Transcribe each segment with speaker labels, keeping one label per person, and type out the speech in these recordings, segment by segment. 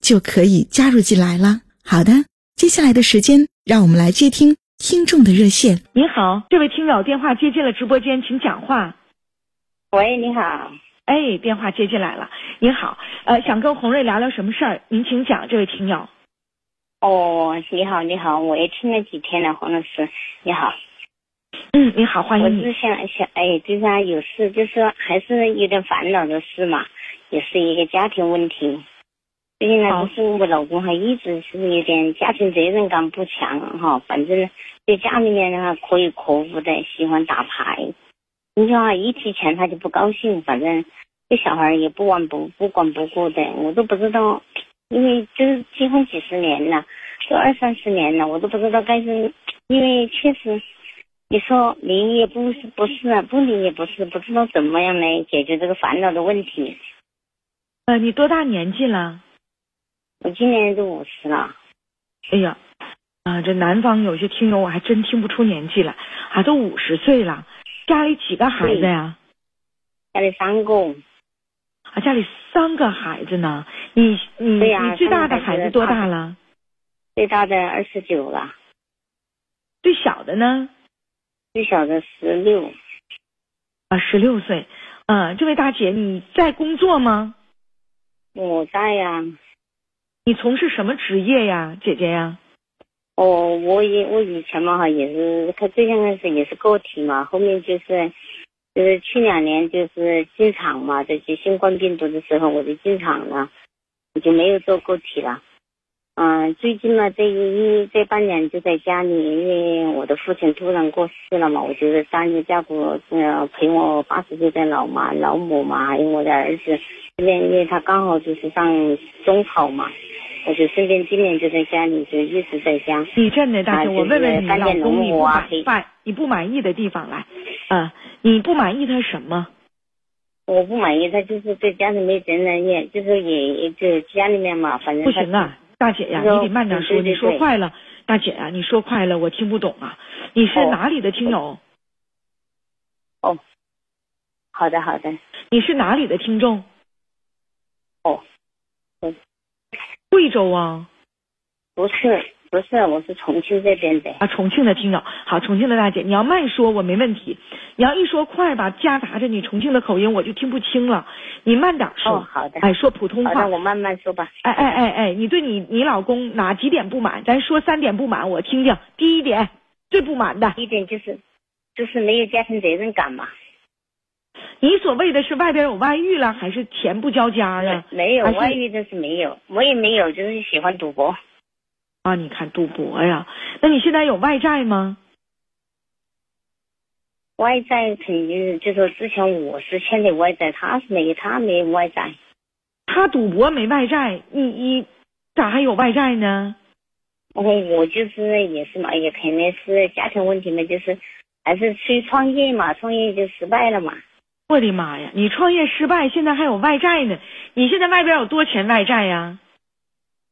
Speaker 1: 就可以加入进来了。好的，接下来的时间，让我们来接听听众的热线。
Speaker 2: 您好，这位听友电话接进了直播间，请讲话。
Speaker 3: 喂，你好。
Speaker 2: 哎，电话接进来了。您好，呃，想跟洪瑞聊聊什么事儿？您请讲，这位听友。
Speaker 3: 哦，你好，你好，我也听了几天了，洪老师，你好。
Speaker 2: 嗯，你好，欢迎。
Speaker 3: 我是想想，哎，就是啊，有事，就是还是有点烦恼的事嘛，也是一个家庭问题。最近呢，就是我老公还一直是有点家庭责任感不强哈，反正在家里面的话可有可无的，喜欢打牌。你说啊，一提钱他就不高兴，反正对小孩也不管不不管不顾的，我都不知道，因为就是结婚几十年了，都二三十年了，我都不知道该是，因为确实。你说离也不是不是啊，不离也不是，不知道怎么样来解决这个烦恼的问题。
Speaker 2: 呃，你多大年纪了？
Speaker 3: 我今年都五十了。
Speaker 2: 哎呀，啊，这南方有些听友我还真听不出年纪来，还都五十岁了。家里几个孩子呀？
Speaker 3: 家里三个。
Speaker 2: 啊，家里三个孩子呢？你你你最大的孩子多大了？
Speaker 3: 最大的二十九了。
Speaker 2: 最小的呢？
Speaker 3: 最小的十六，
Speaker 2: 啊，十六岁，嗯，这位大姐，你在工作吗？
Speaker 3: 我在呀。
Speaker 2: 你从事什么职业呀，姐姐呀？
Speaker 3: 哦，我以我以前嘛哈也是，他最先开始也是个体嘛，后面就是，就是去两年就是进厂嘛，在这新冠病毒的时候我就进厂了，我就没有做个体了。嗯，最近呢，这一这半年就在家里，因为我的父亲突然过世了嘛，我就在家里照顾，呃，陪我八十岁的老妈、老母嘛，还有我的儿子。这边因为他刚好就是上中考嘛，我就顺便今年就在家里，就一直在家。
Speaker 2: 地震的大姐，我问问你，老公你不满你不满意的地方来，嗯，你不满意他什么？
Speaker 3: 我不满意他就是在家里没责任也就是也就家里面嘛，反正不
Speaker 2: 行啊。大姐呀，你得慢点说，你说快了。大姐呀，你说快了，我听不懂啊。你是哪里的听友？
Speaker 3: 哦，好的好的。
Speaker 2: 你是哪里的听众？
Speaker 3: 哦，嗯，
Speaker 2: 贵州啊？
Speaker 3: 不是。不是，我是重庆这边的
Speaker 2: 啊，重庆的听友，好，重庆的大姐，你要慢说，我没问题；你要一说快吧，夹杂着你重庆的口音，我就听不清了。你慢点说，
Speaker 3: 哦，好的，
Speaker 2: 哎，说普通话，
Speaker 3: 我慢慢说吧。
Speaker 2: 哎哎哎哎，你对你你老公哪几点不满？咱说三点不满，我听听。第一点，最不满的
Speaker 3: 一点就是，就是没有家庭责任感嘛。
Speaker 2: 你所谓的是外边有外遇了，还是钱不交家
Speaker 3: 啊？没有外遇的是没有，我也没有，就是喜欢赌博。
Speaker 2: 啊，你看赌博呀？那你现在有外债吗？
Speaker 3: 外债肯定就说之前我是欠的外债，他是没，他没外债。
Speaker 2: 他赌博没外债，你你咋还有外债呢？
Speaker 3: 我我就是也是嘛，也肯定是家庭问题嘛，就是还是去创业嘛，创业就失败了嘛。
Speaker 2: 我的妈呀！你创业失败，现在还有外债呢？你现在外边有多钱外债呀？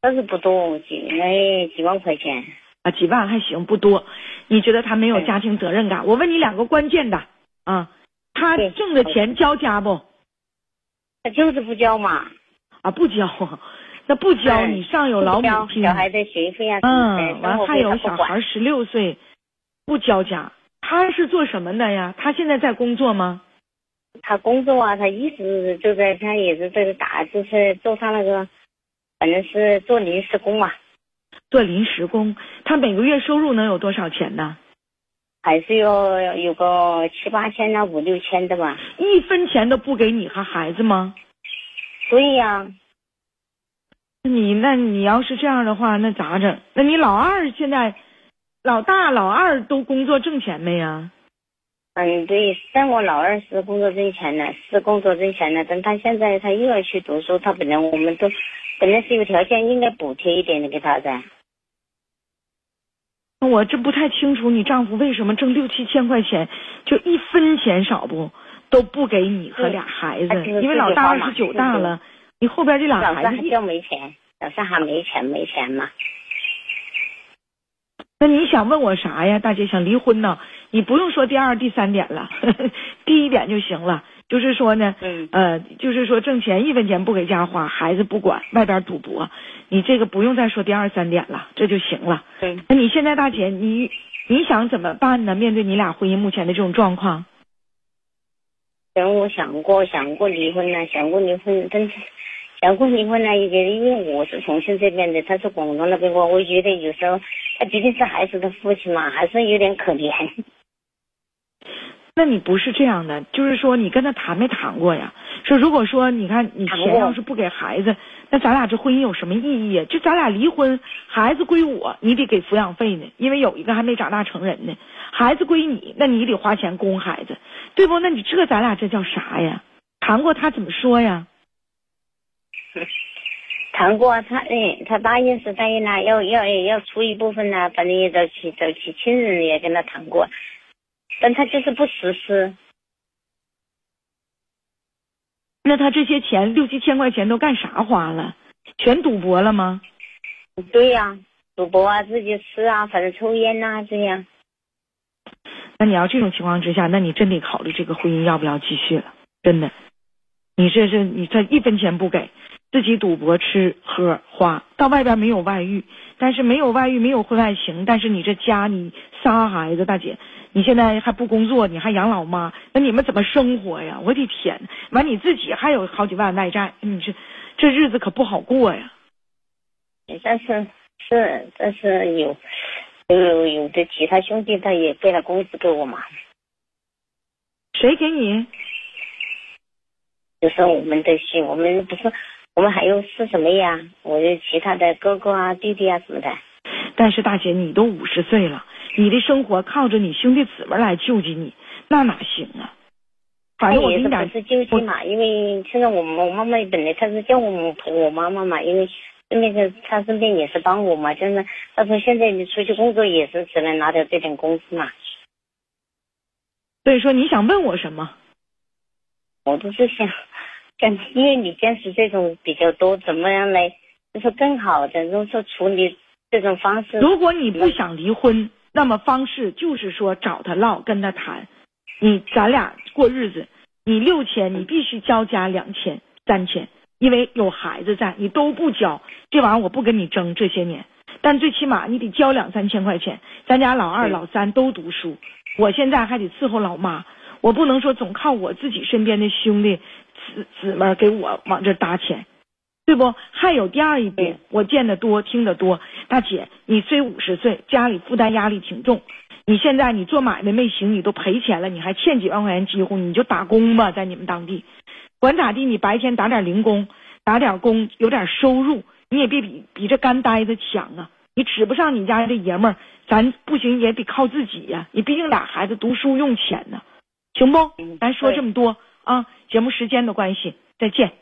Speaker 3: 但是不多，几哎几万块钱
Speaker 2: 啊，几万还行，不多。你觉得他没有家庭责任感？我问你两个关键的啊，他挣的钱交家不？
Speaker 3: 他就是不交嘛。
Speaker 2: 啊，不交，那不交，你上有老母亲，
Speaker 3: 小孩的学费啊，
Speaker 2: 嗯，完还有小孩十六岁，不交家。他是做什么的呀？他现在在工作吗？
Speaker 3: 他工作啊，他一直就在，他也是在打，就是做他那个。反正是做临时工嘛。
Speaker 2: 做临时工，他每个月收入能有多少钱呢？
Speaker 3: 还是要有个七八千呐，五六千的吧。
Speaker 2: 一分钱都不给你和孩子吗？
Speaker 3: 对呀。
Speaker 2: 你那你要是这样的话，那咋整？那你老二现在，老大、老二都工作挣钱没呀？
Speaker 3: 嗯，对，但我老二是工作挣钱的，是工作挣钱的。但他现在他又要去读书，他本来我们都本来是有条件应该补贴一点的给他的。
Speaker 2: 我这不太清楚，你丈夫为什么挣六七千块钱，就一分钱少不都不给你和俩孩子？因为老大二十九大了，你后边这俩孩子
Speaker 3: 老三没钱，老三还没钱没钱嘛。
Speaker 2: 那你想问我啥呀，大姐？想离婚呢？你不用说第二、第三点了，第一点就行了。就是说呢，
Speaker 3: 嗯，
Speaker 2: 呃，就是说挣钱一分钱不给家花，孩子不管，外边赌博，你这个不用再说第二三点了，这就行了。
Speaker 3: 对，
Speaker 2: 那你现在大姐，你你想怎么办呢？面对你俩婚姻目前的这种状况？
Speaker 3: 等我想过想过离婚呢，想过离婚，但是想过离婚呢，也因为我是重庆这边的，他是广东那边，我我觉得有时候他毕竟是孩子的父亲嘛，还是有点可怜。
Speaker 2: 那你不是这样的，就是说你跟他谈没谈过呀？说如果说你看你钱要是不给孩子，那咱俩这婚姻有什么意义？就咱俩离婚，孩子归我，你得给抚养费呢，因为有一个还没长大成人呢。孩子归你，那你得花钱供孩子，对不？那你这咱俩这叫啥呀？谈过他怎么说呀？
Speaker 3: 谈过他，哎，他答应是答应了，要要要出一部分呢，反正也找其找其亲人也跟他谈过。但他就是不实施，
Speaker 2: 那他这些钱六七千块钱都干啥花了？全赌博了吗？
Speaker 3: 对呀，赌博啊，自己吃啊，反正抽烟呐，这样。
Speaker 2: 那你要这种情况之下，那你真得考虑这个婚姻要不要继续了。真的，你这是你这一分钱不给，自己赌博吃喝花，到外边没有外遇，但是没有外遇，没有婚外情，但是你这家你仨孩子，大姐。你现在还不工作，你还养老妈，那你们怎么生活呀？我的天，完你自己还有好几万外债，你这这日子可不好过呀。
Speaker 3: 但是是但是有有有的其他兄弟他也给了工资给我嘛。
Speaker 2: 谁给你？
Speaker 3: 就是我们的兄，我们不是我们还有是什么呀？我的其他的哥哥啊、弟弟啊什么的。
Speaker 2: 但是大姐，你都五十岁了。你的生活靠着你兄弟姊妹来救济你，那哪行啊？反正我跟你讲，
Speaker 3: 是救济嘛，因为现在我我妈妈本来她是叫我陪我妈妈嘛，因为身边是她身边也是帮我嘛，就是她说现在你出去工作也是只能拿到这点工资嘛。
Speaker 2: 所以说你想问我什么？
Speaker 3: 我都是想，想因为你坚持这种比较多，怎么样来就是更好的，就是说处理这种方式。
Speaker 2: 如果你不想离婚。那么方式就是说找他唠，跟他谈，你咱俩过日子，你六千，你必须交家两千三千，因为有孩子在，你都不交，这玩意儿我不跟你争这些年，但最起码你得交两三千块钱，咱家老二老三都读书，我现在还得伺候老妈，我不能说总靠我自己身边的兄弟姊姊妹给我往这搭钱。对不？还有第二一点，我见得多，听得多。大姐，你虽五十岁，家里负担压力挺重。你现在你做买卖没行，你都赔钱了，你还欠几万块钱，几乎你就打工吧，在你们当地，管咋地，你白天打点零工，打点工，有点收入，你也别比比这干呆子强啊。你指不上你家这爷们儿，咱不行也得靠自己呀。你毕竟俩孩子读书用钱呢，行不？咱说这么多啊，节目时间的关系，再见。